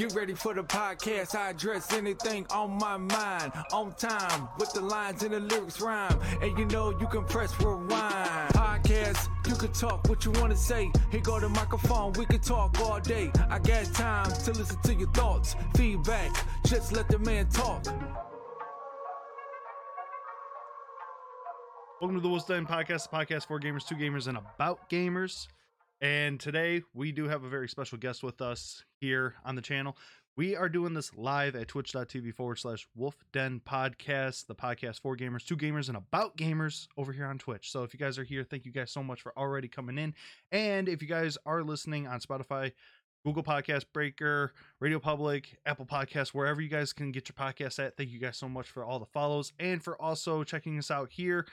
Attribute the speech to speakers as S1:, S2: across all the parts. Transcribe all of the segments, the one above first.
S1: Get ready for the podcast. I address anything on my mind. On time with the lines and the lyrics rhyme. And you know you can press rewind. Podcast, you can talk what you want to say. Here go the microphone. We can talk all day. I got time to listen to your thoughts. Feedback. Just let the man talk.
S2: Welcome to the Wolf's Den Podcast, the podcast for gamers, two gamers, and about gamers. And today we do have a very special guest with us here on the channel. We are doing this live at twitch.tv forward slash wolf den podcast, the podcast for gamers, two gamers, and about gamers over here on Twitch. So if you guys are here, thank you guys so much for already coming in. And if you guys are listening on Spotify, Google Podcast Breaker, Radio Public, Apple Podcasts, wherever you guys can get your podcast at. Thank you guys so much for all the follows and for also checking us out here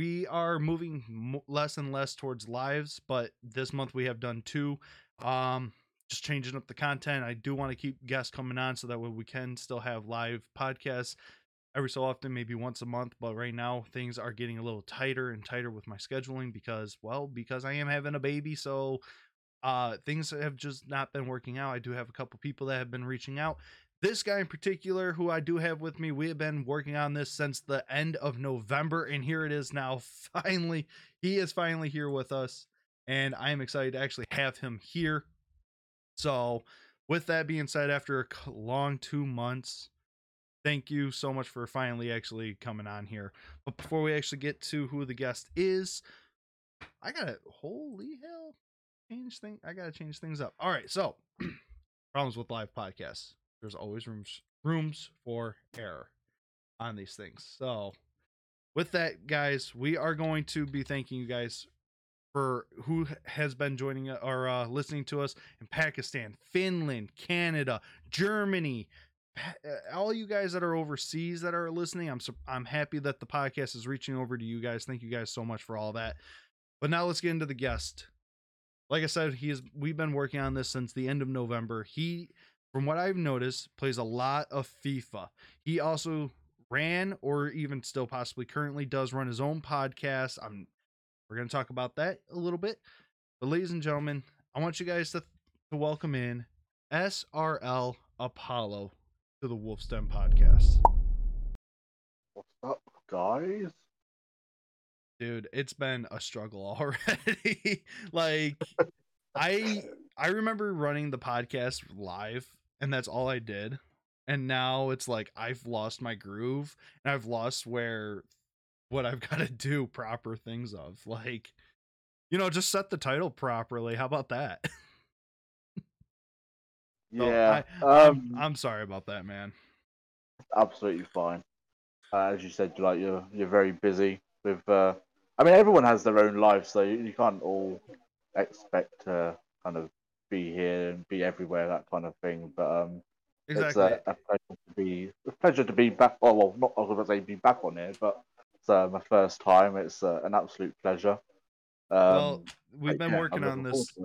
S2: we are moving less and less towards lives but this month we have done two. Um just changing up the content. I do want to keep guests coming on so that way we can still have live podcasts every so often maybe once a month but right now things are getting a little tighter and tighter with my scheduling because well because i am having a baby so uh things have just not been working out. I do have a couple people that have been reaching out this guy in particular, who I do have with me, we have been working on this since the end of November, and here it is now. Finally, he is finally here with us, and I am excited to actually have him here. So, with that being said, after a long two months, thank you so much for finally actually coming on here. But before we actually get to who the guest is, I gotta holy hell change thing. I gotta change things up. All right, so problems with live podcasts there's always rooms rooms for error on these things. So with that, guys, we are going to be thanking you guys for who has been joining or uh, listening to us in Pakistan, Finland, Canada, Germany, uh, all you guys that are overseas that are listening. I'm I'm happy that the podcast is reaching over to you guys. Thank you guys so much for all that. But now let's get into the guest. Like I said, he is we've been working on this since the end of November. He from what I've noticed, plays a lot of FIFA. He also ran or even still possibly currently does run his own podcast. I'm we're going to talk about that a little bit. But ladies and gentlemen, I want you guys to to welcome in SRL Apollo to the Wolf's Den podcast.
S3: What's up, guys?
S2: Dude, it's been a struggle already. like I I remember running the podcast live and that's all I did. And now it's like I've lost my groove and I've lost where what I've got to do proper things of. Like, you know, just set the title properly. How about that?
S3: yeah.
S2: So I, um, I'm, I'm sorry about that, man.
S3: Absolutely fine. Uh, as you said, like you're you're very busy with. Uh, I mean, everyone has their own life, so you, you can't all expect to kind of be here and be everywhere, that kind of thing. But um, exactly. it's a, a, pleasure to be a pleasure to be back. Oh well, not I was going to say be back on here, but it's uh, my first time. It's uh, an absolute pleasure.
S2: Um, well, we've been yeah, working on this.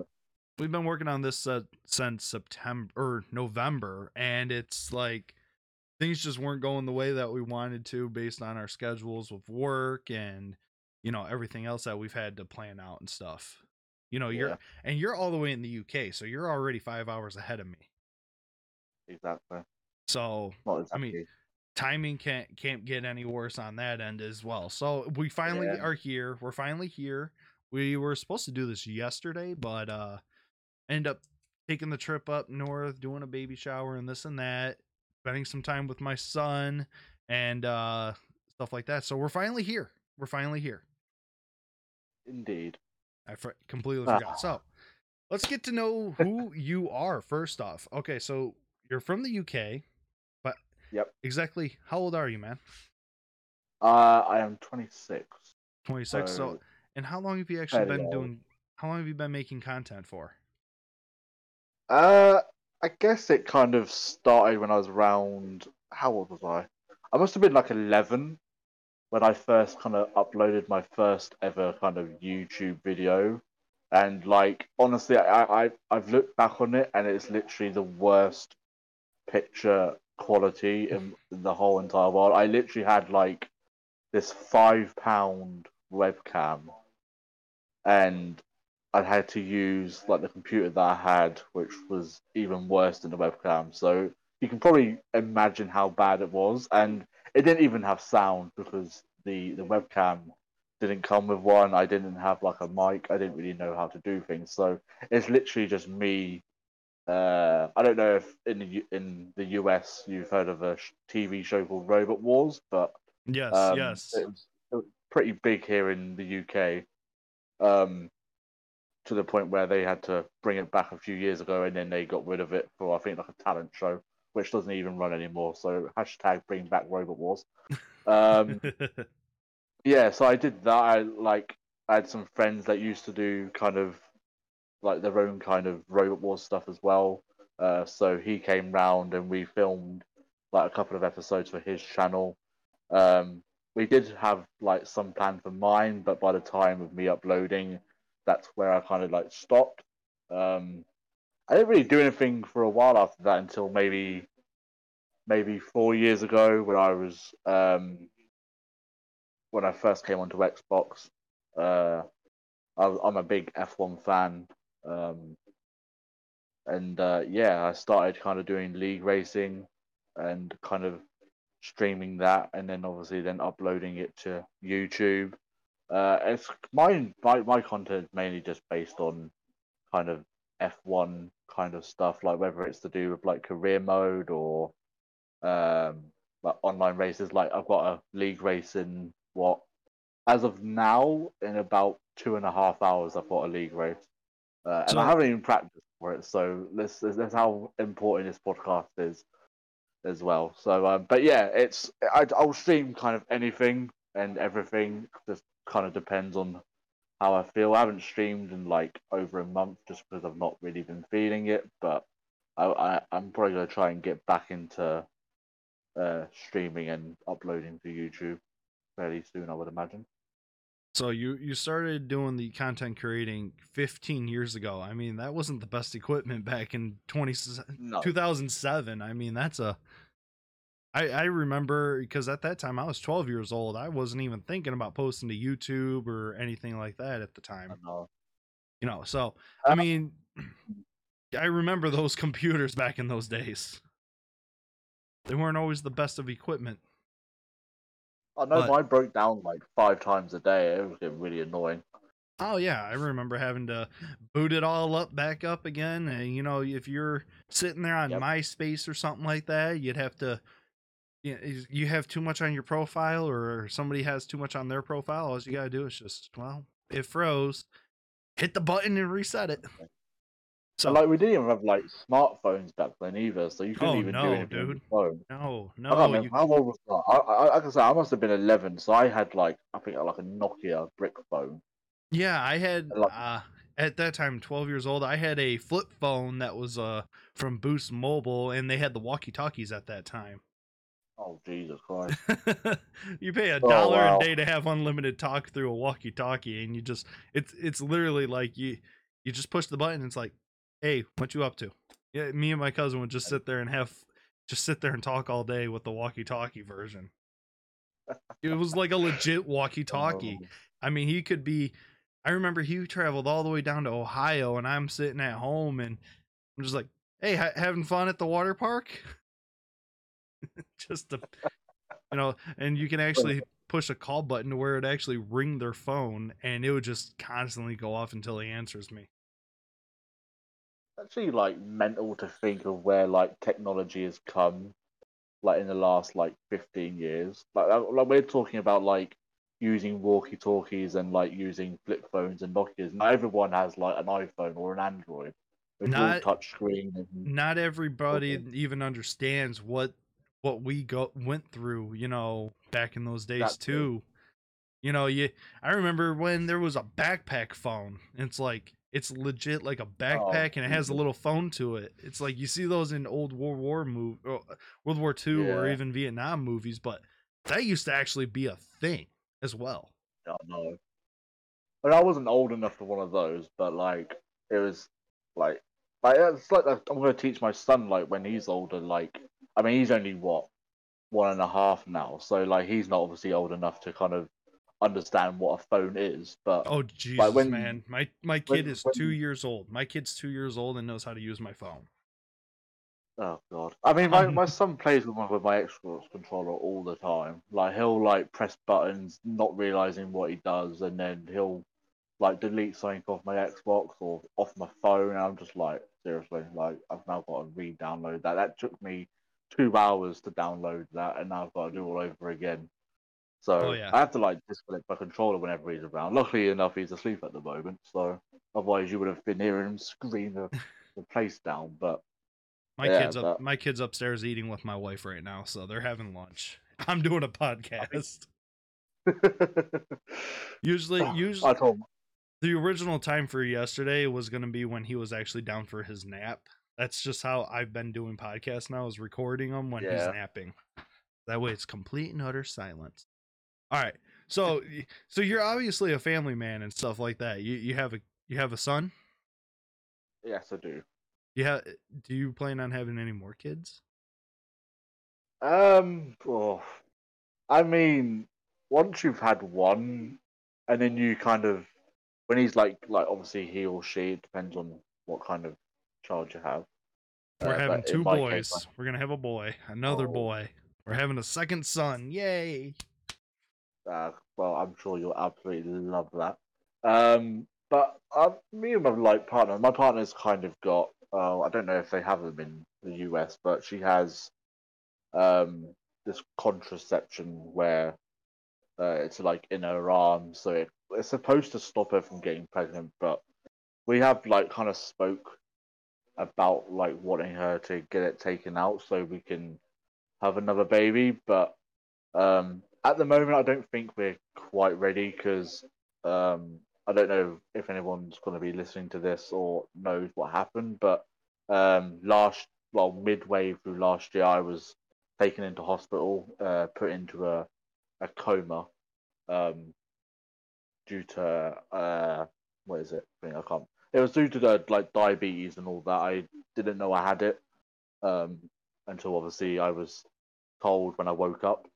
S2: We've been working on this uh, since September or November, and it's like things just weren't going the way that we wanted to based on our schedules with work and you know everything else that we've had to plan out and stuff you know, you're yeah. and you're all the way in the UK, so you're already five hours ahead of me.
S3: Exactly.
S2: So well, I mean, timing can't can't get any worse on that end as well. So we finally yeah. are here. We're finally here. We were supposed to do this yesterday, but uh end up taking the trip up north, doing a baby shower and this and that, spending some time with my son and uh stuff like that. So we're finally here. We're finally here.
S3: Indeed.
S2: I for- completely forgot. Ah. So let's get to know who you are first off. Okay, so you're from the UK, but
S3: yep.
S2: Exactly how old are you, man?
S3: Uh, I am 26.
S2: 26. So, so and how long have you actually been doing? How long have you been making content for?
S3: Uh, I guess it kind of started when I was around. How old was I? I must have been like 11 when I first kind of uploaded my first ever kind of YouTube video, and like honestly, I, I I've looked back on it and it's literally the worst picture quality in, in the whole entire world. I literally had like this five pound webcam, and I had to use like the computer that I had, which was even worse than the webcam. So you can probably imagine how bad it was, and it didn't even have sound because the the webcam didn't come with one. I didn't have like a mic. I didn't really know how to do things. So it's literally just me. Uh, I don't know if in the in the US you've heard of a sh- TV show called Robot Wars, but
S2: Yes,
S3: um,
S2: yes.
S3: it, was, it was pretty big here in the UK. Um, to the point where they had to bring it back a few years ago, and then they got rid of it for I think like a talent show, which doesn't even run anymore. So hashtag bring back Robot Wars. Um, yeah, so I did that. I like I had some friends that used to do kind of like their own kind of Robot Wars stuff as well. Uh, so he came round and we filmed like a couple of episodes for his channel. Um, we did have like some plan for mine, but by the time of me uploading, that's where I kind of like stopped. Um, I didn't really do anything for a while after that until maybe maybe four years ago when I was um, when I first came onto Xbox. Uh, I, I'm a big F1 fan, um, and uh, yeah, I started kind of doing league racing and kind of streaming that, and then obviously then uploading it to YouTube. Uh, it's my my my content mainly just based on kind of F1 kind of stuff, like whether it's to do with like career mode or um like online races. Like I've got a league race in what as of now in about two and a half hours I've got a league race. Uh, and
S2: So-
S3: I haven't even practiced for it, so this is how important this podcast is as well. So, um, but yeah, it's I, I'll stream kind of anything and everything. Just kind of depends on how I feel. I haven't streamed in like over a month just because I've not really been feeling it. But I, I I'm probably gonna try and get back into uh, streaming and uploading to YouTube fairly soon. I would imagine.
S2: So you you started doing the content creating 15 years ago. I mean, that wasn't the best equipment back in 20
S3: No.
S2: 2007. I mean, that's a I I remember because at that time I was 12 years old. I wasn't even thinking about posting to YouTube or anything like that at the time. You know, so I
S3: Uh,
S2: mean, I remember those computers back in those days. They weren't always the best of equipment.
S3: I know
S2: But-
S3: mine broke down like five times a day. It was getting really annoying.
S2: Oh yeah, I remember having to boot it all up back up again. And you know, if you're sitting there on
S3: Yep.
S2: MySpace or something like that, you'd have to. You, know, you have too much on your profile, or somebody has too much on their profile. All you gotta do is just well, it froze. Hit the button and reset it.
S3: So like we didn't even have like smartphones back then either, so you couldn't
S2: Oh,
S3: even
S2: no,
S3: do anything on your phone.
S2: no,
S3: I
S2: no,
S3: remember
S2: you,
S3: how old was I? I, I, like I said, I must have been eleven, so I had like I think like a Nokia brick phone.
S2: yeah, I had
S3: I love-
S2: uh at that time, twelve years old. I had a flip phone that was uh from Boost Mobile, and they had the walkie talkies at that time.
S3: Oh Jesus Christ!
S2: you pay a
S3: Oh,
S2: dollar
S3: wow.
S2: a day to have unlimited talk through a walkie-talkie, and you just it's it's literally like you you just push the button. And it's like, hey, what you up to? Yeah, me and my cousin would just sit there and have just sit there and talk all day with the walkie-talkie version. It was like a legit walkie-talkie.
S3: Oh,
S2: I mean, he could be. I remember he traveled all the way down to Ohio, and I'm sitting at home, and I'm just like, "Hey, ha- having fun at the water park?" just to, you know, and you can actually push a call button to where it actually ring their phone, and it would just constantly go off until he answers me.
S3: actually like mental to think of where like technology has come, like in the last like fifteen years. Like like we're talking about like using walkie talkies and like using flip phones and Nokias. Not everyone has like an iPhone or an Android. It's all
S2: Not-
S3: touch screen and
S2: Not everybody
S3: Okay.
S2: even understands what what we go went through, you know, back in those days too. You know, you I remember when there was a backpack phone. It's like it's legit like a backpack and it has a little phone to it. It's like you see those in old World War move, uh, World War Two or even Vietnam movies, but that used to actually be a thing as well.
S3: I don't know. But I wasn't old enough for one of those, but like it was like like it's like I'm gonna teach my son like when he's older. Like I mean, he's only what one and a half now, so like he's not obviously old enough to kind of understand what a phone is. But
S2: Oh Jesus, like,
S3: when-
S2: man. My my kid is
S3: when-
S2: two years old. My kid's two years old and knows how to use my phone.
S3: Oh god. I mean, my,
S2: Um,
S3: my son plays with my, with my Xbox controller all the time. Like he'll like press buttons, not realizing what he does, and then he'll like delete something off my Xbox or off my phone. And I'm just like, seriously, like I've now got to re-download that. That took me two hours to download that, and now I've got to do it all over again. So
S2: Oh, yeah.
S3: I have to like disconnect my controller whenever he's around. Luckily enough, he's asleep at the moment, so otherwise you would have been hearing him scream the, the place down. But
S2: My
S3: Yeah,
S2: kid's up my kid's upstairs eating with my wife right now, so they're having lunch. I'm doing a podcast. Usually ah, usually
S3: I told
S2: the original time for yesterday was going to be when he was actually down for his nap. That's just how I've been doing podcasts now is recording them when he's napping. That way it's complete and utter silence. All right. So so you're obviously a family man and stuff like that. You you have a you have a son?
S3: Yes, I do.
S2: Yeah, do you plan on having any more kids?
S3: Um, oh, I mean, once you've had one, and then you kind of, when he's like, like obviously he or she, it depends on what kind of child you have.
S2: We're
S3: Uh,
S2: having two boys.
S3: case,
S2: We're gonna have a boy, another
S3: Oh.
S2: boy. We're having a second son. Yay!
S3: Uh, well, I'm sure you'll absolutely love that. Um, but uh, me and my like partner, my partner's kind of got. Uh, I don't know if they have them in the US, but she has um, this contraception where uh, it's like in her arm, so it, it's supposed to stop her from getting pregnant. But we have like kind of spoke about like wanting her to get it taken out so we can have another baby, but um, at the moment, I don't think we're quite ready because um, I don't know if anyone's going to be listening to this or knows what happened. But um, last, well, midway through last year, I was taken into hospital, uh, put into a, a coma um, due to uh, what is it? I, can't. It was due to the like diabetes and all that. I didn't know I had it um, until obviously I was told when I woke up.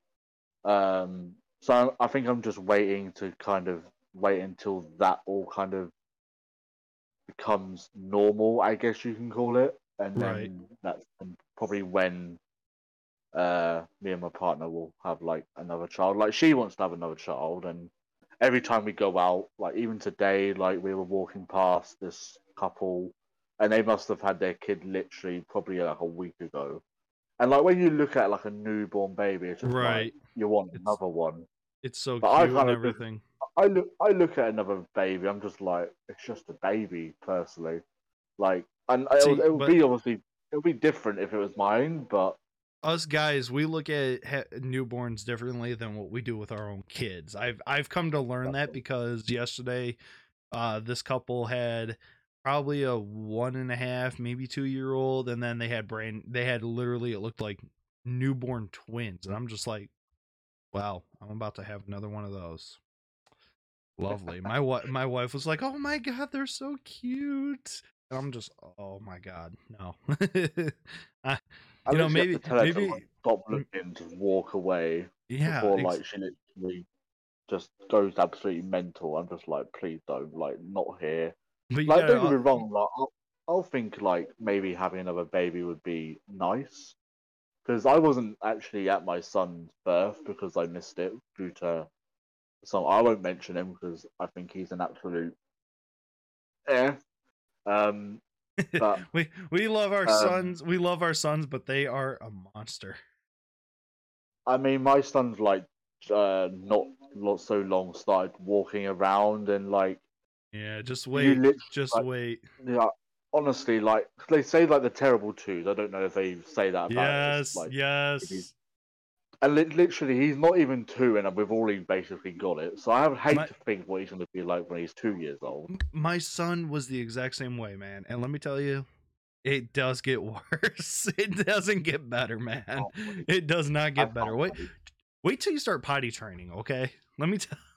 S3: Um, so I think I'm just waiting to kind of wait until that all kind of becomes normal, I guess you can call it, and then
S2: Right.
S3: that's probably when uh, me and my partner will have like another child. Like she wants to have another child, and every time we go out, like even today, like we were walking past this couple, and they must have had their kid literally probably like a week ago. And like when you look at like a newborn baby, it's just
S2: Right.
S3: like you want
S2: It's-
S3: another one.
S2: It's so
S3: But I
S2: cute and
S3: kinda just-
S2: everything.
S3: I look I look at another baby, I'm just like it's just a baby personally. Like and
S2: See,
S3: it, it would
S2: but-
S3: be obviously it would be different if it was mine, but
S2: Us guys, we look at ha- newborns differently than what we do with our own kids. I've I've come to learn that because yesterday, uh, this couple had probably a one and a half, maybe two year old, and then they had brain. They had literally it looked like newborn twins, and I'm just like, wow, I'm about to have another one of those. Lovely. My wife, my wife was like, "Oh my god, they're so cute." And I'm just, "Oh my god, no." I,
S3: I
S2: You know, maybe-
S3: to tell
S2: maybe-
S3: like, stop looking, just walk away
S2: yeah,
S3: before like she literally just goes absolutely mental. I'm just like, please don't, like, not here.
S2: but
S3: Like, don't get me wrong. Like, I'll, I'll think like maybe having another baby would be nice, because I wasn't actually at my son's birth because I missed it due to some. I won't mention him because I think he's an absolute. Eh. Um. But-
S2: we we love our
S3: um,
S2: sons. We love our sons, but they are a monster.
S3: I mean, my son's like, uh, not not so long started walking around and like
S2: Yeah, just wait, just
S3: like-
S2: wait.
S3: Yeah, honestly, like they say, like the terrible twos. I don't know if they say that about it.
S2: Yes,
S3: like,
S2: yes.
S3: And li- literally, he's not even two, and we've already basically got it. So I would hate
S2: My-
S3: to think what he's going to be like when he's two years old.
S2: My son was the exact same way, man. And let me tell you, it does get worse. It doesn't get better, man.
S3: Oh,
S2: It does not get better. Wait, wait till you start potty training, okay? Let me tell.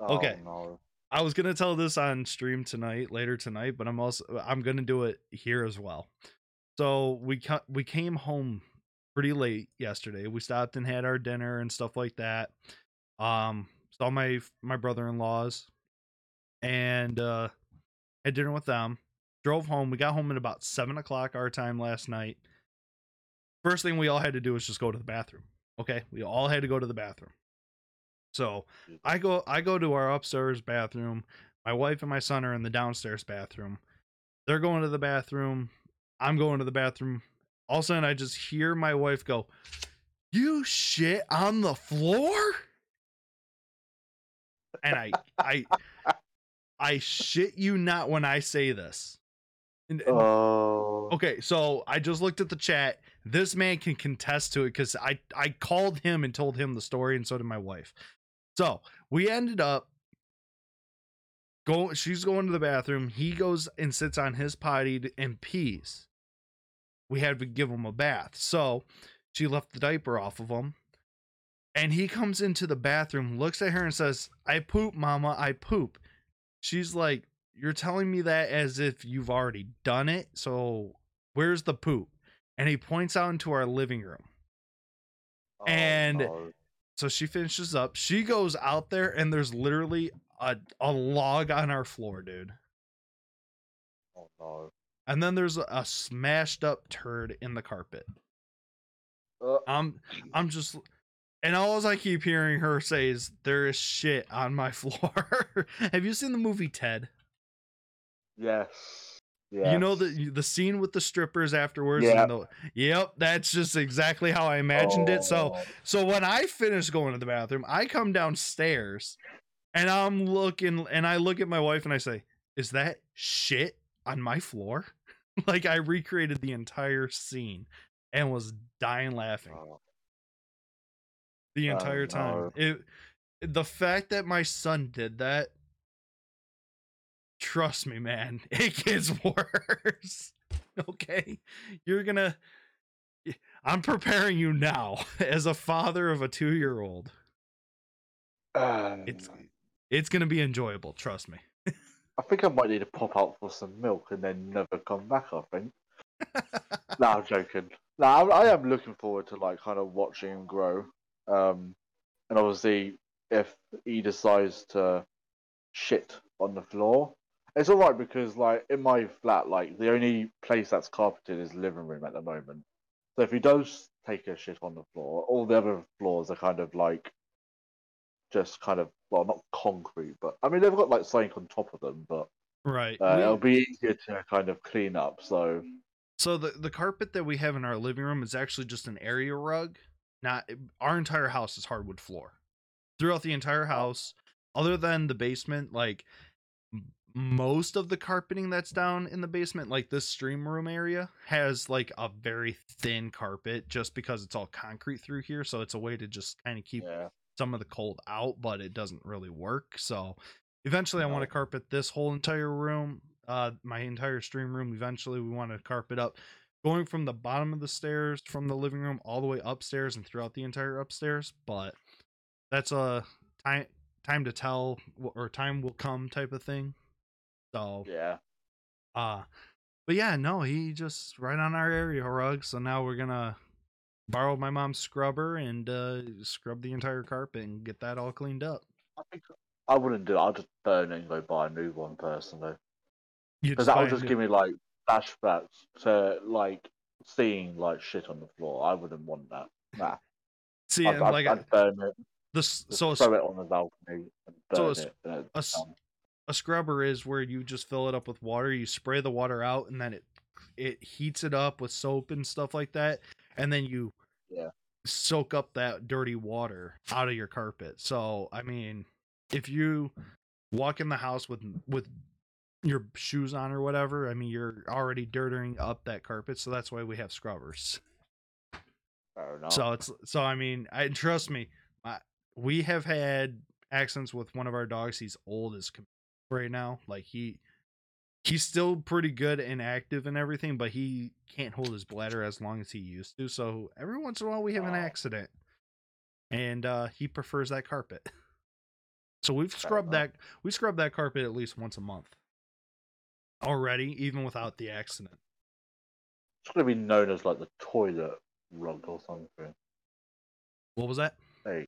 S3: Oh,
S2: okay.
S3: no.
S2: I was gonna tell this on stream tonight, later tonight, but I'm also I'm gonna do it here as well. So we ca- we came home pretty late yesterday. We stopped and had our dinner and stuff like that. Um, saw my my brother-in-laws and uh had dinner with them drove home we got home at about seven o'clock our time last night first thing we all had to do was just go to the bathroom okay we all had to go to the bathroom so i go i go to our upstairs bathroom my wife and my son are in the downstairs bathroom they're going to the bathroom i'm going to the bathroom all of a sudden i just hear my wife go you shit on the floor? And i i i shit you not when i say this. And- and-
S3: Oh.
S2: okay so i just looked at the chat. This man can contest to it because i i called him and told him the story and so did my wife. So we ended up go she's going to the bathroom. He goes and sits on his potty and pees we had to give him a bath. So she left the diaper off of him and he comes into the bathroom looks at her and says i poop mama i poop. She's like you're telling me that as if you've already done it? So where's the poop? And he points out into our living room.
S3: Oh,
S2: and-
S3: no.
S2: so she finishes up. She goes out there and there's literally a, a log on our floor dude.
S3: Oh, no.
S2: And then there's a, smashed up turd in the carpet
S3: Uh,
S2: i'm i'm just and all i keep hearing her say is there is shit on my floor have you seen the movie ted
S3: yes. Yes.
S2: You know the the scene with the strippers afterwards.
S3: Yeah.
S2: And the, yep, that's just exactly how I imagined it. So
S3: Oh,
S2: so when I finish going to the bathroom, I come downstairs, and I'm looking, and I look at my wife, and I say, "Is that shit on my floor?" like I recreated the entire scene, and was dying laughing.
S3: Oh,
S2: the
S3: Oh,
S2: entire time.
S3: no.
S2: It the fact that my son did that trust me man it gets worse okay? You're gonna i'm preparing you now as a father of a two-year-old.
S3: Um,
S2: it's it's gonna be enjoyable trust me
S3: I think I might need to pop out for some milk and then never come back. I think. no, I'm joking. No, I, I am looking forward to like kind of watching him grow. Um, and obviously, if he decides to shit on the floor, it's all right because like in my flat, like the only place that's carpeted is the living room at the moment. So if he does take a shit on the floor, all the other floors are kind of like just kind of well, not concrete, but I mean they've got like something on top of them, but
S2: right
S3: uh,
S2: we-
S3: it'll be easier to kind of clean up. So
S2: So the the carpet that we have in our living room is actually just an area rug. Not our entire house is hardwood floor. Throughout the entire house, other than the basement, like most of the carpeting that's down in the basement, like this stream room area, has like a very thin carpet just because it's all concrete through here. So it's a way to just kind of keep
S3: yeah,
S2: some of the cold out, but it doesn't really work. So eventually I want to carpet this whole entire room, uh my entire stream room. Eventually we want to carpet up going from the bottom of the stairs from the living room all the way upstairs and throughout the entire upstairs, but that's a time time to tell or time will come type of thing. So
S3: yeah.
S2: uh but yeah, no, he just right on our area rug. So now we're gonna borrow my mom's scrubber and uh scrub the entire carpet and get that all cleaned up.
S3: I think I wouldn't do it. I'd just burn it and go buy a new one personally, because that would just give me like flashbacks to like seeing like shit on the floor. I wouldn't want that. Nah,
S2: see
S3: I'd, I'd,
S2: like
S3: I'd burn it.
S2: this so a,
S3: throw it on the balcony and burn
S2: so a
S3: it. and it's
S2: a s-
S3: done.
S2: a scrubber is where you just fill it up with water, you spray the water out, and then it it heats it up with soap and stuff like that, and then you
S3: Yeah.
S2: soak up that dirty water out of your carpet. So I mean, if you walk in the house with with your shoes on or whatever, I mean you're already dirtying up that carpet, so that's why we have scrubbers. So it's so I mean, I trust me. I, we have had accidents with one of our dogs. He's old as right now. Like he he's still pretty good and active and everything, but he can't hold his bladder as long as he used to. So every once in a while we have an accident. And uh he prefers that carpet. So we've scrubbed that we scrub that carpet at least once a month. Already, even without the accident.
S3: it's gonna be known as like the toilet rug or something.
S2: What was that?
S3: Hey,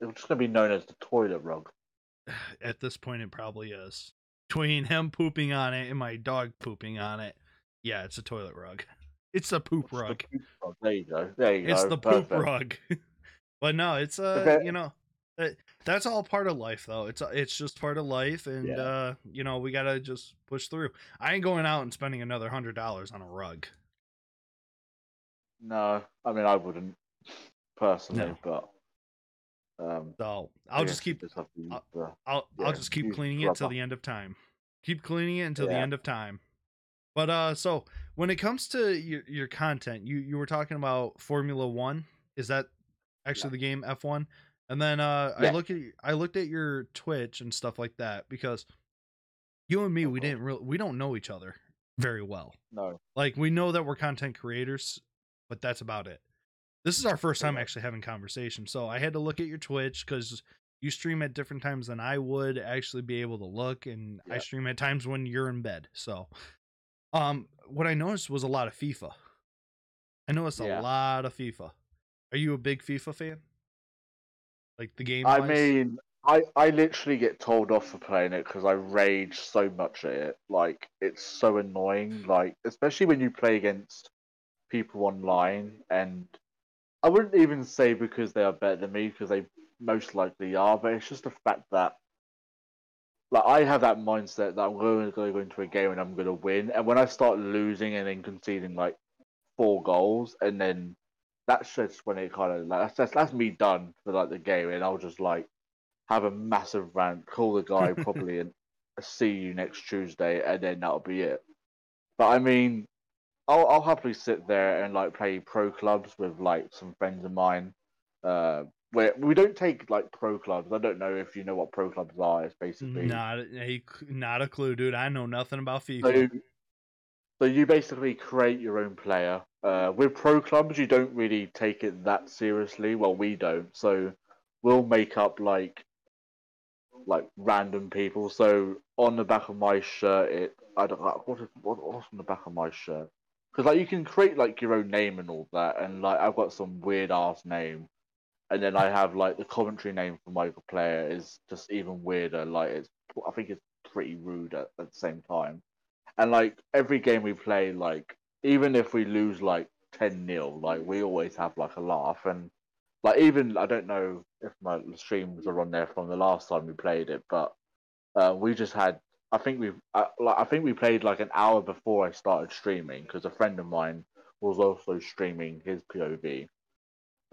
S3: it's just gonna be known as the toilet rug.
S2: At this point, it probably is. Between him pooping on it and my dog pooping on it, yeah, it's a toilet rug. It's a poop
S3: It's the
S2: rug.
S3: poop rug. There you go. There you
S2: It's
S3: go.
S2: the poop rug. but no, it's uh, you know, that, that's all part of life though. It's it's just part of life, and
S3: Yeah.
S2: uh, you know, we gotta just push through. I ain't going out and spending another hundred dollars on a rug.
S3: No, I mean I wouldn't personally,
S2: No.
S3: but um,
S2: So I'll just keep
S3: use
S2: I'll-
S3: the-
S2: I'll
S3: Yeah,
S2: I'll just keep cleaning it till the end of time. Keep cleaning it until the end of time. But uh so when it comes to your your content, you you were talking about Formula 1. Is that actually the game F1? And then uh I look at I looked at your Twitch and stuff like that because you and me we
S3: Okay.
S2: didn't really we don't know each other very well.
S3: no.
S2: Like we know that we're content creators, but that's about it. This is our first time actually having conversation. So I had to look at your Twitch because you stream at different times than I would actually be able to look, and I stream at times when you're in bed. So, um, what I noticed was a lot of FIFA. I noticed
S3: Yeah.
S2: a lot of FIFA. Are you a big FIFA fan? Like the game?
S3: I mean, I I literally get told off for playing it because I rage so much at it. Like it's so annoying. Like especially when you play against people online, and I wouldn't even say because they are better than me because they most likely are, but it's just the fact that like I have that mindset that I'm going to go into a game and I'm going to win, and when I start losing and then conceding like four goals, and then that's just when it kind of like that's, that's that's me done for like the game, and I'll just like have a massive rant, call the guy probably, and see you next Tuesday, and then that'll be it. But I mean, I'll I'll happily sit there and like play pro clubs with like some friends of mine. Uh, where we don't take like pro clubs. I don't know if you know what pro clubs are. It's basically
S2: not a not a clue, dude. I know nothing about FIFA.
S3: so, so you basically create your own player. Uh, with pro clubs, you don't really take it that seriously. Well, we don't. So we'll make up like like random people. So on the back of my shirt, it I don't what is what, what's on the back of my shirt because like you can create like your own name and all that, and like I've got some weird ass name. And then I have like the commentary name for my player is just even weirder. Like it's, I think it's pretty rude at, at the same time and like every game we play like even if we lose like 10 nil like we always have like a laugh and like even i don't know if my streams are on there from the last time we played it but uh, we just had i think we uh, like i think we played like an hour before i started streaming because a friend of mine was also streaming his pov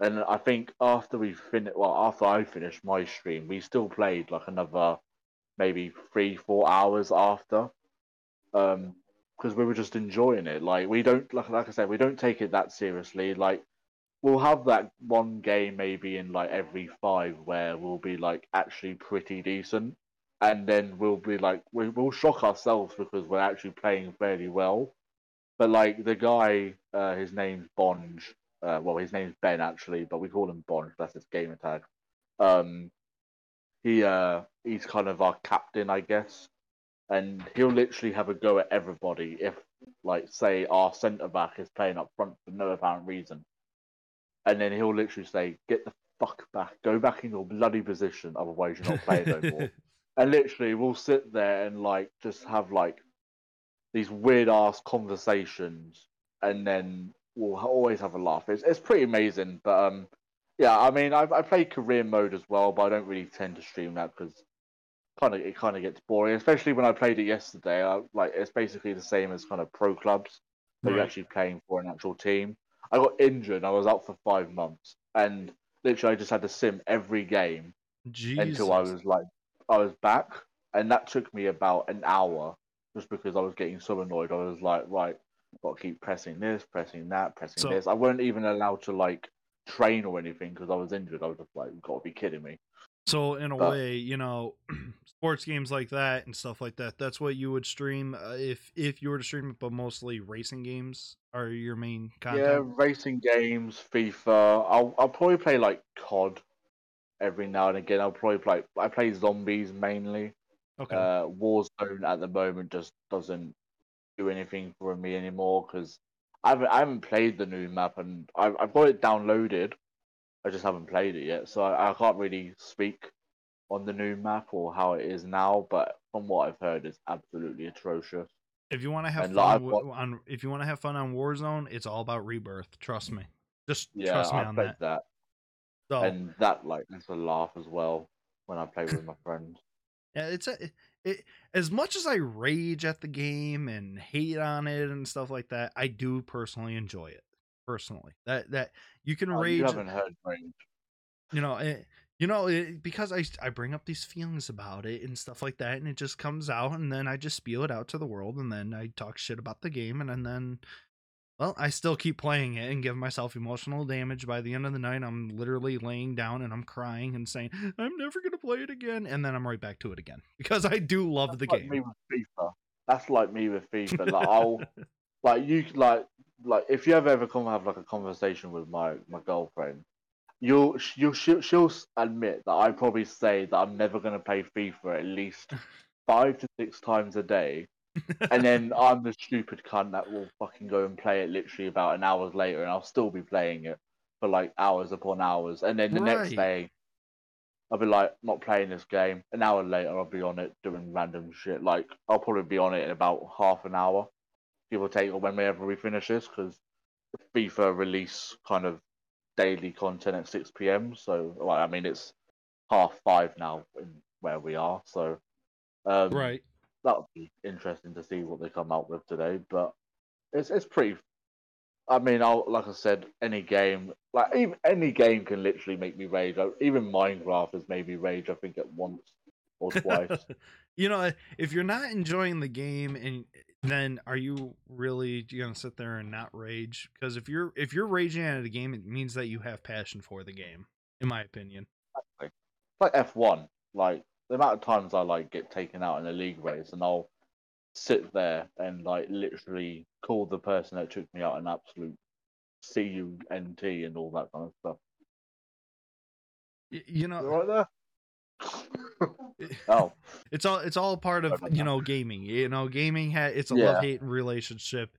S3: and i think after we finished well after i finished my stream we still played like another maybe three four hours after. Um because we were just enjoying it. Like we don't like, like i said we don't take it that seriously. Like we'll have that one game maybe in like every five where we'll be like actually pretty decent and then we'll be like we, we'll shock ourselves because we're actually playing fairly well. But like the guy uh, his name's bonge uh, well his name's ben actually but we call him bonge that's his gamer tag. Um he uh he's kind of our captain i guess. And he'll literally have a go at everybody if, like, say our centre back is playing up front for no apparent reason, and then he'll literally say, "Get the fuck back, go back in your bloody position, otherwise you're not playing no more." and literally, we'll sit there and like just have like these weird ass conversations, and then we'll always have a laugh. It's it's pretty amazing, but um. Yeah, I mean, I I play career mode as well, but I don't really tend to stream that because kind of it kind of gets boring, especially when I played it yesterday. I, like it's basically the same as kind of pro clubs, but you're actually playing for an actual team. I got injured. I was out for five months, and literally I just had to sim every game
S2: Jesus.
S3: until I was like I was back, and that took me about an hour just because I was getting so annoyed. I was like, right, got to keep pressing this, pressing that, pressing
S2: So-
S3: this. I weren't even allowed to like train or anything because I was injured. I was just like, got to be kidding me.
S2: So in a
S3: But-
S2: way, you know, sports games like that and stuff like that. That's what you would stream uh, if if you were to stream it, but mostly racing games are your main content.
S3: Yeah, racing games, FIFA. I'll I'll probably play like COD every now and again. I'll probably play. I play zombies mainly.
S2: Okay.
S3: Uh, Warzone at the moment just doesn't do anything for me anymore because I haven't I haven't played the new map and I've I've got it downloaded, I just haven't played it yet, so I, I can't really speak on the new map or how it is now. But from what I've heard, it's absolutely atrocious.
S2: If you want to have
S3: And,
S2: fun
S3: I've got-
S2: on, if you want to have fun on Warzone, it's all about rebirth. Trust me. Just
S3: Yeah,
S2: trust me
S3: I
S2: on that.
S3: that,
S2: So
S3: and that like it's a laugh as well when I play with my friends.
S2: yeah, it's a it, as much as I rage at the game and hate on it and stuff like that. I do personally enjoy it. Personally, that that you can
S3: Oh,
S2: rage.
S3: you haven't heard range.
S2: you know it, you know it, because I, I bring up these feelings about it and stuff like that and it just comes out and then i just spew it out to the world and then i talk shit about the game and, and then well i still keep playing it and give myself emotional damage by the end of the night i'm literally laying down and i'm crying and saying i'm never going to play it again and then i'm right back to it again because i do love the
S3: like me
S2: game
S3: with FIFA. That's like me with FIFA. Like I'll like you like like if you ever ever come have like a conversation with my my girlfriend, you'll you'll she'll, she'll admit that I probably say that I'm never gonna play FIFA at least five to six times a day, and then I'm the stupid cunt that will fucking go and play it literally about an hour later, and I'll still be playing it for like hours upon hours, and then the next day. I'll be like, not playing this game. An hour later, I'll be on it doing random shit. Like, I'll probably be on it in about half an hour, give or take, or whenever we finish this, because FIFA release kind of daily content at 6 p.m. So, well, I mean, it's half five now in where we are. So, um,
S2: right
S3: that would be interesting to see what they come out with today. But it's it's pretty. I mean, I'll like I said, any game, like even any game, can literally make me rage. Even Minecraft has made me rage. I think at once or twice.
S2: you know if you're not enjoying the game and then are you really gonna sit there and not rage because if you're if you're raging at a game it means that you have passion for the game in my opinion
S3: like F1. Like the amount of times I like get taken out in a league race, and I'll sit there and like literally call the person that took me out an absolute C U N T and all that kind of stuff.
S2: Y- you
S3: You
S2: know
S3: right there? oh,
S2: it's all it's all part of you know gaming you know gaming ha- it's a
S3: Yeah.
S2: love hate relationship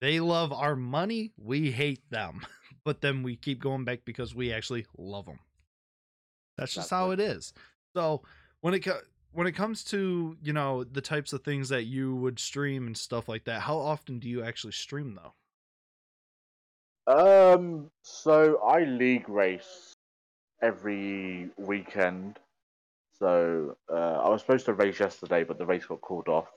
S2: they love our money we hate them but then we keep going back because we actually love them that's just how it is so when it co- when it comes to you know the types of things that you would stream and stuff like that how often do you actually stream though
S3: Um, so I league race every weekend. So uh, I was supposed to race yesterday, but the race got called off.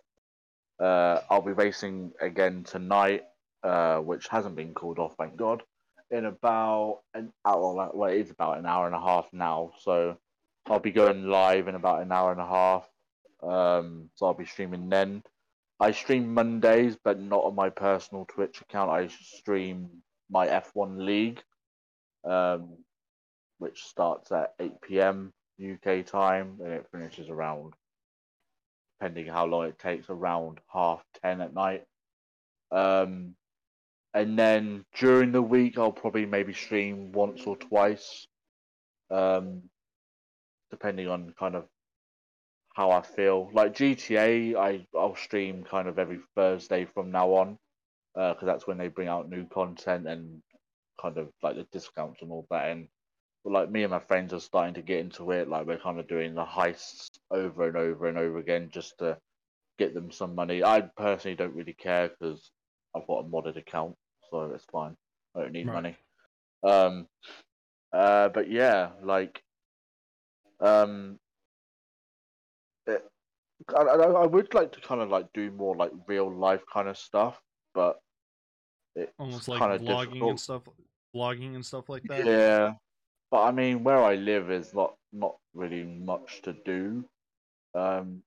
S3: Uh, I'll be racing again tonight, uh, which hasn't been called off, thank God. In about an hour, well, it is about an hour and a half now. So I'll be going live in about an hour and a half. Um, so I'll be streaming then. I stream Mondays, but not on my personal Twitch account. I stream my F1 League, um, which starts at 8 p.m. UK time and it finishes around, depending how long it takes, around half 10 at night. Um, and then during the week, I'll probably maybe stream once or twice, um, depending on kind of how I feel. Like GTA, I I'll stream kind of every Thursday from now on because that's when they bring out new content and kind of like the discounts and all that. And but like me and my friends are starting to get into it. Like we're kind of doing the heists over and over and over again just to get them some money. I personally don't really care because I've got a modded account, so it's fine. I don't need
S2: Right.
S3: money. Um, uh, but yeah, like, um, it, I, I, would like to kind of like do more like real life kind of stuff, but it's
S2: almost like
S3: kind of
S2: vlogging
S3: difficult.
S2: and stuff vlogging and stuff like that
S3: Yeah, but I mean, where I live is not not really much to do. Um,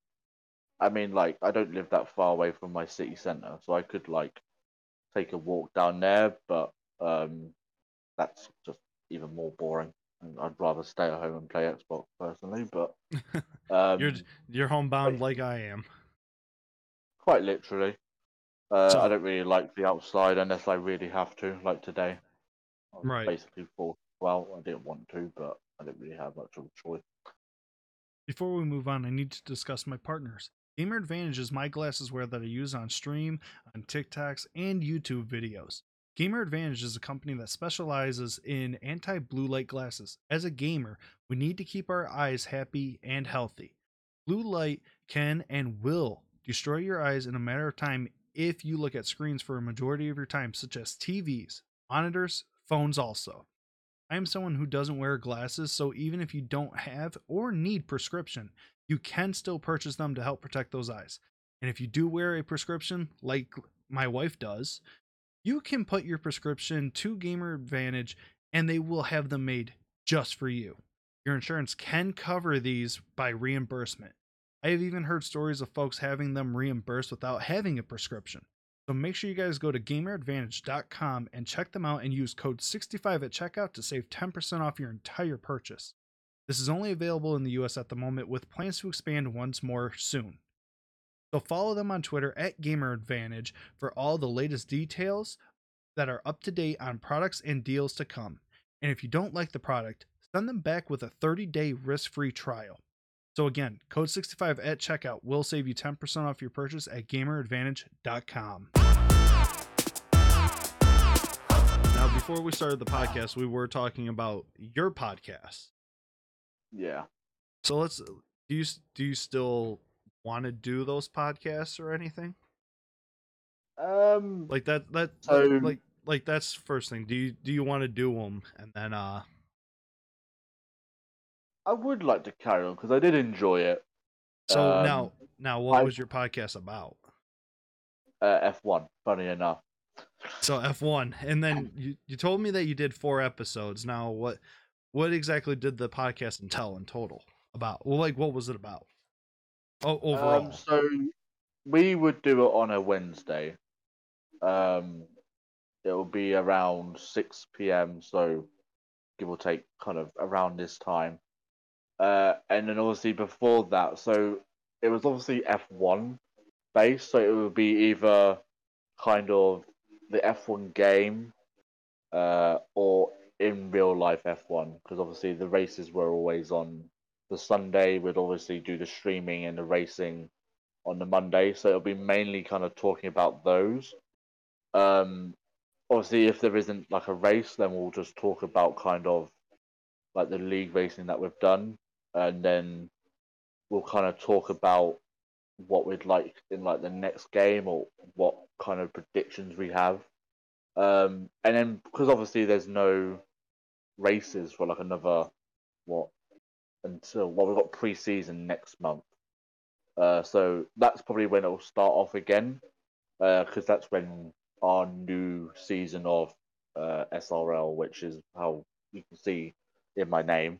S3: I mean, like I don't live that far away from my city center, so I could like take a walk down there, but um, that's just even more boring. I'd rather stay at home and play Xbox personally, but um,
S2: you're you're homebound like i am
S3: quite literally. Uh,
S2: So-
S3: I don't really like the outside unless I really have to, like today. I
S2: Right.
S3: Basically, for well, I didn't want to, but I didn't really have much of a choice.
S2: Before we move on, I need to discuss my partners. Gamer Advantage is my glasses wear that I use on stream, on TikToks, and YouTube videos. Gamer Advantage is a company that specializes in anti blue light glasses. As a gamer, we need to keep our eyes happy and healthy. Blue light can and will destroy your eyes in a matter of time if you look at screens for a majority of your time, such as TVs, monitors, phones, also. I am someone who doesn't wear glasses, so even if you don't have or need prescription, you can still purchase them to help protect those eyes. And if you do wear a prescription, like my wife does, you can put your prescription to Gamer Advantage and they will have them made just for you. Your insurance can cover these by reimbursement. I have even heard stories of folks having them reimbursed without having a prescription. So make sure you guys go to gameradvantage.com and check them out and use code 65 at checkout to save 10% off your entire purchase. This is only available in the US at the moment with plans to expand once more soon. So follow them on Twitter at GamerAdvantage for all the latest details that are up to date on products and deals to come. And if you don't like the product, send them back with a 30-day risk-free trial. So again, code 65 at checkout will save you 10% off your purchase at gameradvantage.com. Now, before we started the podcast, we were talking about your podcast.
S3: Yeah.
S2: So let's do you do you still want to do those podcasts or anything?
S3: Um.
S2: Like that that
S3: So-
S2: like like that's first thing. Do you do you want to do them and then uh
S3: I would like to carry on because I did enjoy it.
S2: so
S3: Um,
S2: now now what
S3: I-
S2: was your podcast about?
S3: Uh, F1. Funny enough.
S2: So F1 and then you you told me that you did 4 episodes. Now what what exactly did the podcast entail in total about? Well like what was it about? Oh overall.
S3: Um, so we would do it on a Wednesday. Um, it will be around six p.m. So give or take, kind of around this time. Uh, and then obviously before that, so it was obviously F one based. So it would be either kind of the F one game, uh, or in real life F one, because obviously the races were always on the Sunday. We'd obviously do the streaming and the racing on the Monday, so it'll be mainly kind of talking about those. Um, obviously, if there isn't like a race, then we'll just talk about kind of like the league racing that we've done, and then we'll kind of talk about what we'd like in like the next game or what kind of predictions we have. Um, and then because obviously there's no races for like another what until well we've got pre-season next month. Uh, so that's probably when it will start off again, because that's when our new season of uh, SRL, which is how you can see in my name,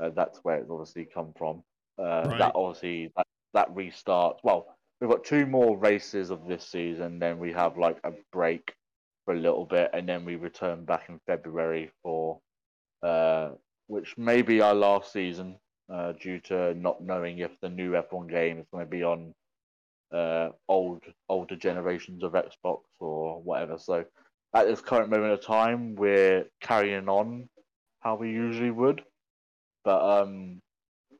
S3: uh, that's where it's obviously come from. Uh,
S2: Right.
S3: That obviously that, that restarts. Well, we've got two more races of this season, then we have like a break for a little bit, and then we return back in February for uh, which may be our last season uh, due to not knowing if the new F1 game is going to be on uh, old older generations of Xbox or whatever. So at this current moment of time, we're carrying on how we usually would. But um,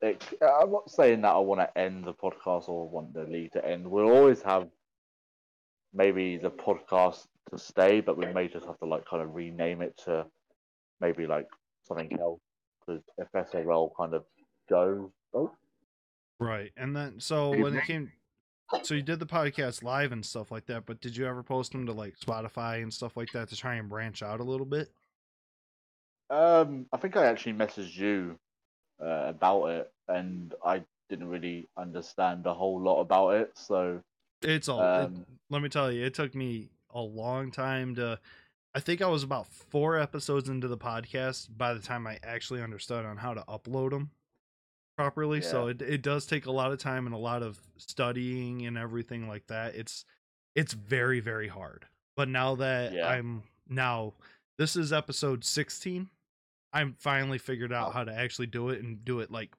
S3: it, I'm not saying that I want to end the podcast or want the league to end. We'll always have maybe the podcast to stay, but we may just have to like kind of rename it to maybe like something else because if SRL kind of goes, oh,
S2: Right. And then so
S3: Excuse
S2: when
S3: me?
S2: it came so you did the podcast live and stuff like that, but did you ever post them to like Spotify and stuff like that to try and branch out a little bit?
S3: Um, I think I actually messaged you uh, about it, and I didn't really understand a whole lot about it. So
S2: It's all it-
S3: Um,
S2: let me tell you, it took me a long time to I think I was about 4 episodes into the podcast by the time I actually understood on how to upload them properly. So it it does take a lot of time and a lot of studying and everything like that. It's it's very very hard. But now that
S3: Yeah.
S2: I'm now this is episode 16, I'm finally figured out
S3: Oh.
S2: how to actually do it and do it like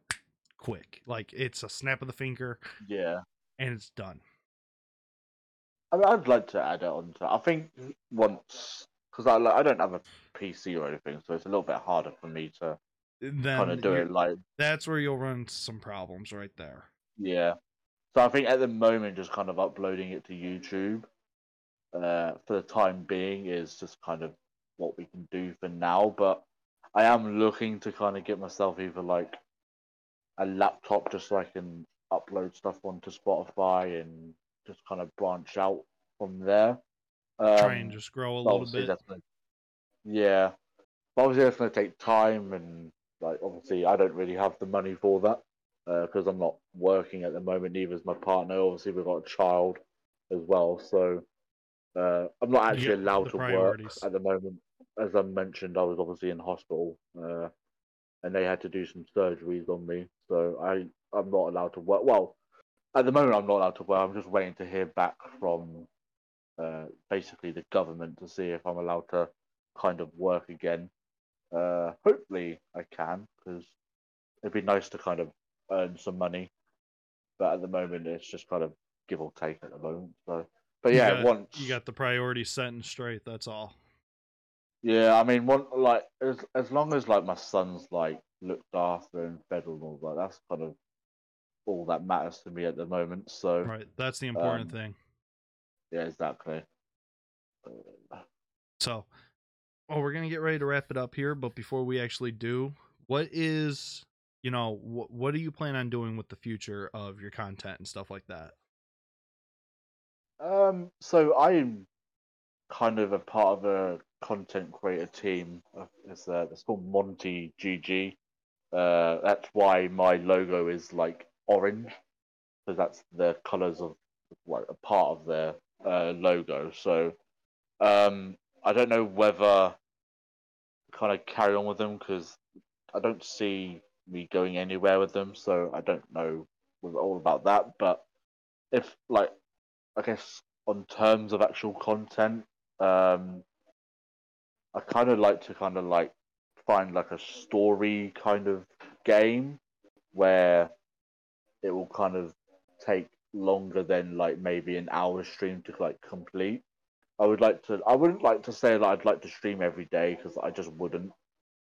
S2: quick. Like it's a snap of the finger
S3: yeah,
S2: and it's done.
S3: I mean, I'd like to add it on to. I think once because I like, I don't have a PC or anything, so it's a little bit harder for me to kind of do it like
S2: that's where you'll run into some problems right there.
S3: yeah. So I think at the moment, just kind of uploading it to YouTube uh, for the time being is just kind of what we can do for now. But I am looking to kind of get myself either like a laptop just so I can upload stuff onto Spotify and just kind of branch out from there. Um,
S2: Try and just grow a little bit.
S3: gonna, yeah, but obviously that's going to take time and like obviously I don't really have the money for that because I'm not working at the moment. Neither is my partner. Obviously we've got a child as well, so uh, I'm not actually allowed to work at the moment. As I mentioned, I was obviously in hospital uh, and they had to do some surgeries on me, so I I'm not allowed to work. Well, at the moment I'm not allowed to work. I'm just waiting to hear back from uh, basically the government to see if I'm allowed to kind of work again. Uh, hopefully I can because it'd be nice to kind of earn some money, but at the moment it's just kind of give or take at the moment. So, but
S2: You
S3: yeah,
S2: got-
S3: once
S2: You got the priorities set and straight. That's all.
S3: yeah, I mean, one like as as long as like my son's like looked after and fed and all that, that's kind of all that matters to me at the moment. So
S2: Right. That's the important
S3: Um,
S2: thing.
S3: Yeah, exactly.
S2: So, well, we're gonna get ready to wrap it up here, but before we actually do, what is you know what what do you plan on doing with the future of your content and stuff like that?
S3: Um, so I'm kind of a part of a content creator team. It's uh, it's called Monty GG. Uh, that's why my logo is like orange, because that's the colors of like a part of their uh, logo. So, um, I don't know whether kind of carry on with them because I don't see me going anywhere with them. So I don't know all about that. But if like I guess on terms of actual content, um, I kind of like to kind of like find like a story kind of game where it will kind of take longer than like maybe an hour stream to like complete. I would like to. I wouldn't like to say that I'd like to stream every day because I just wouldn't.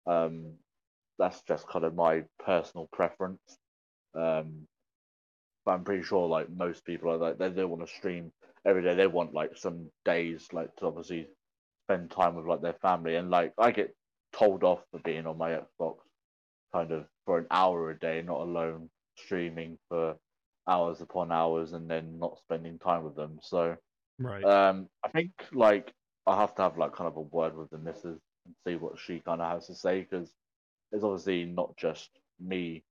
S3: Um, that's just kind of my personal preference. Um, but I'm pretty sure like most people are like they don't want to stream every day. They want like some days like to obviously spend time with like their family and like I get told off for being on my Xbox kind of for an hour a day, not alone streaming for hours upon hours and then not spending time with them. So
S2: Right.
S3: um, I think like I have to have like kind of a word with the missus and see what she kind of has to say because it's obviously not just me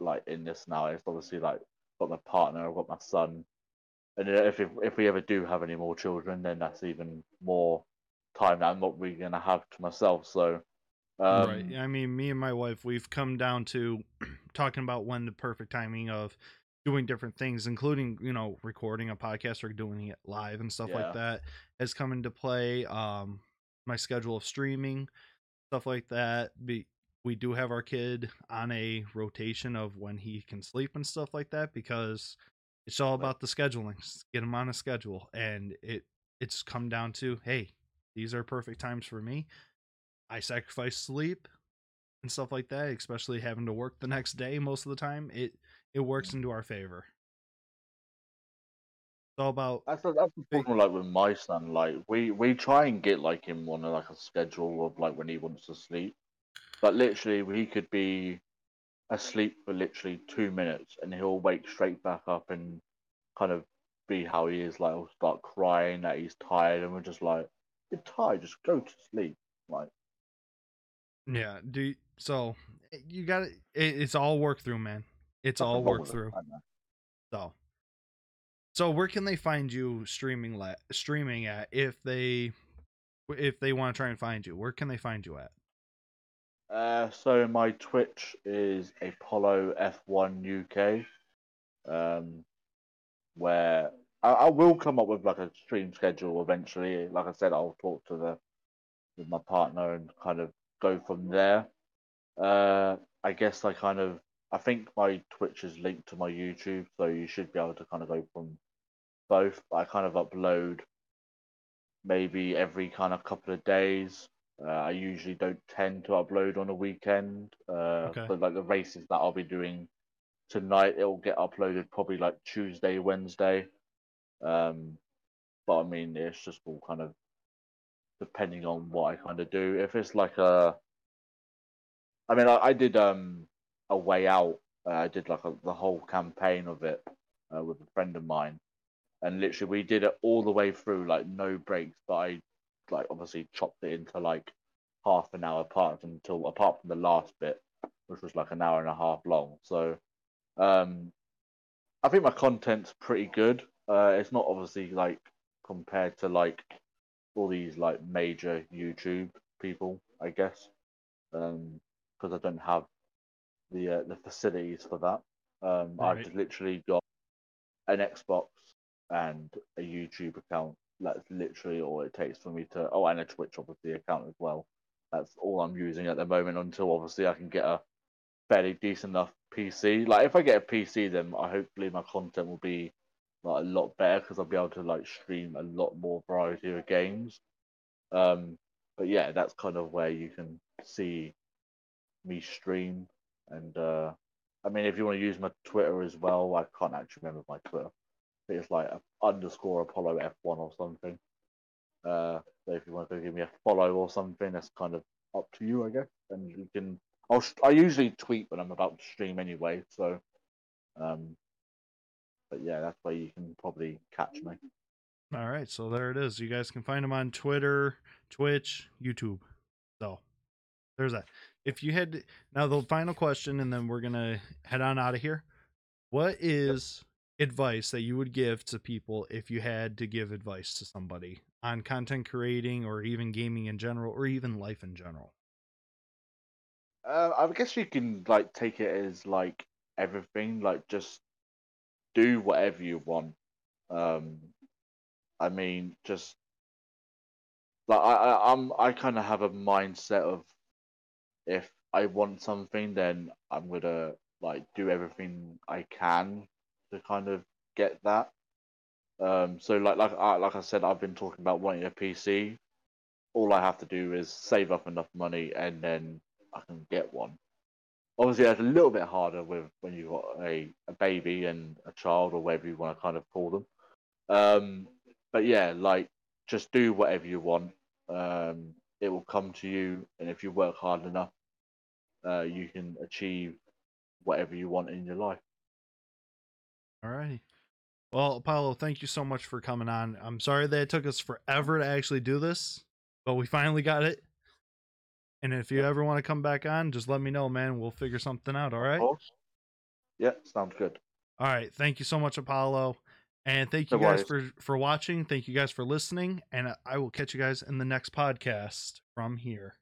S3: like in this now. It's obviously like got my partner, I've got my son, and if if, if we ever do have any more children, then that's even more time that I'm not really gonna have to myself. So um,
S2: right. I mean, me and my wife, we've come down to talking about when the perfect timing of doing different things, including, you know, recording a podcast or doing it live and stuff
S3: Yeah.
S2: like that, has come into play. Um, my schedule of streaming, stuff like that. Be, we do have our kid on a rotation of when he can sleep and stuff like that because it's all about the scheduling. Just Get him on a schedule, and it it's come down to hey, these are perfect times for me. I sacrifice sleep and stuff like that, especially having to work the next day most of the time. It it works into our favor. It's all about
S3: That's the, that's the problem, like with my son. Like we we try and get like him on a, like a schedule of like when he wants to sleep, but literally he could be asleep for literally two minutes and he'll wake straight back up and kind of be how he is. Like he'll start crying that he's tired, and we're just like, "You're tired, just go to sleep." Like
S2: yeah. Do you- so eh, you got it. It's all work through, man. It's all
S3: nothing wrong
S2: work through. So, so where can they find you streaming? La- streaming at if they if they want to try and find you, where can they find you at?
S3: Uh, so my Twitch is Apollo F1 UK, um, where I, I will come up with like a stream schedule eventually. Like I said, I'll talk to the with my partner and kind of go from there. Uh, I guess I kind of I think my Twitch is linked to my YouTube, so you should be able to kind of go from both. I kind of upload maybe every kind of couple of days. Uh, I usually don't tend to upload on a weekend, uh,
S2: Okay.
S3: but like the races that I'll be doing tonight, it will get uploaded probably like Tuesday, Wednesday. Um, but I mean, it's just all kind of depending on what I kind of do. If it's like a, I mean, I, I did um a way out. Uh, I did like a, the whole campaign of it uh, with a friend of mine, and literally we did it all the way through, like no breaks. But I like obviously chopped it into like half an hour parts until apart from the last bit, which was like an hour and a half long. So, um, I think my content's pretty good. Uh, it's not obviously like compared to like all these like major YouTube people, I guess, um, because I don't have the uh, the facilities for that. Um,
S2: Right.
S3: I've literally got an Xbox and a YouTube account. That's literally all it takes for me to. Oh, and a Twitch obviously account as well. That's all I'm using at the moment until obviously I can get a fairly decent enough PC. Like if I get a PC, then I hopefully my content will be like a lot better because I'll be able to like stream a lot more variety of games. Um, but yeah, that's kind of where you can see me stream. And uh, I mean, if you want to use my Twitter as well, I can't actually remember my Twitter. It's like underscore Apollo F1 or something. Uh, so if you want to give me a follow or something, that's kind of up to you, I guess. And you can. I'll, I usually tweet when I'm about to stream anyway, so. Um, but yeah, that's where you can probably catch me.
S2: All right, so there it is. You guys can find him on Twitter, Twitch, YouTube. So there's that. If you had now the final question, and then we're gonna head on out of here. What is advice that you would give to people if you had to give advice to somebody on content creating, or even gaming in general, or even life in general?
S3: Uh, I guess you can like take it as like everything, like just do whatever you want. Um, I mean, just like I, I I'm I kind of have a mindset of if I want something, then I'm gonna like do everything I can to kind of get that. Um, so like like I like I said, I've been talking about wanting a PC. All I have to do is save up enough money, and then I can get one. Obviously, that's a little bit harder with when you've got a, a baby and a child, or whatever you want to kind of call them. Um, but yeah, like just do whatever you want. Um, it will come to you, and if you work hard enough, uh, you can achieve whatever you want in your life.
S2: All righty. Well, Apollo, thank you so much for coming on. I'm sorry that it took us forever to actually do this, but we finally got it. And if you ever want to come back on, just let me know, man. We'll figure something out. All right.
S3: Yeah, sounds good.
S2: All right. Thank you so much, Apollo. And thank you
S3: No
S2: guys for for watching. Thank you guys for listening. And I will catch you guys in the next podcast from here.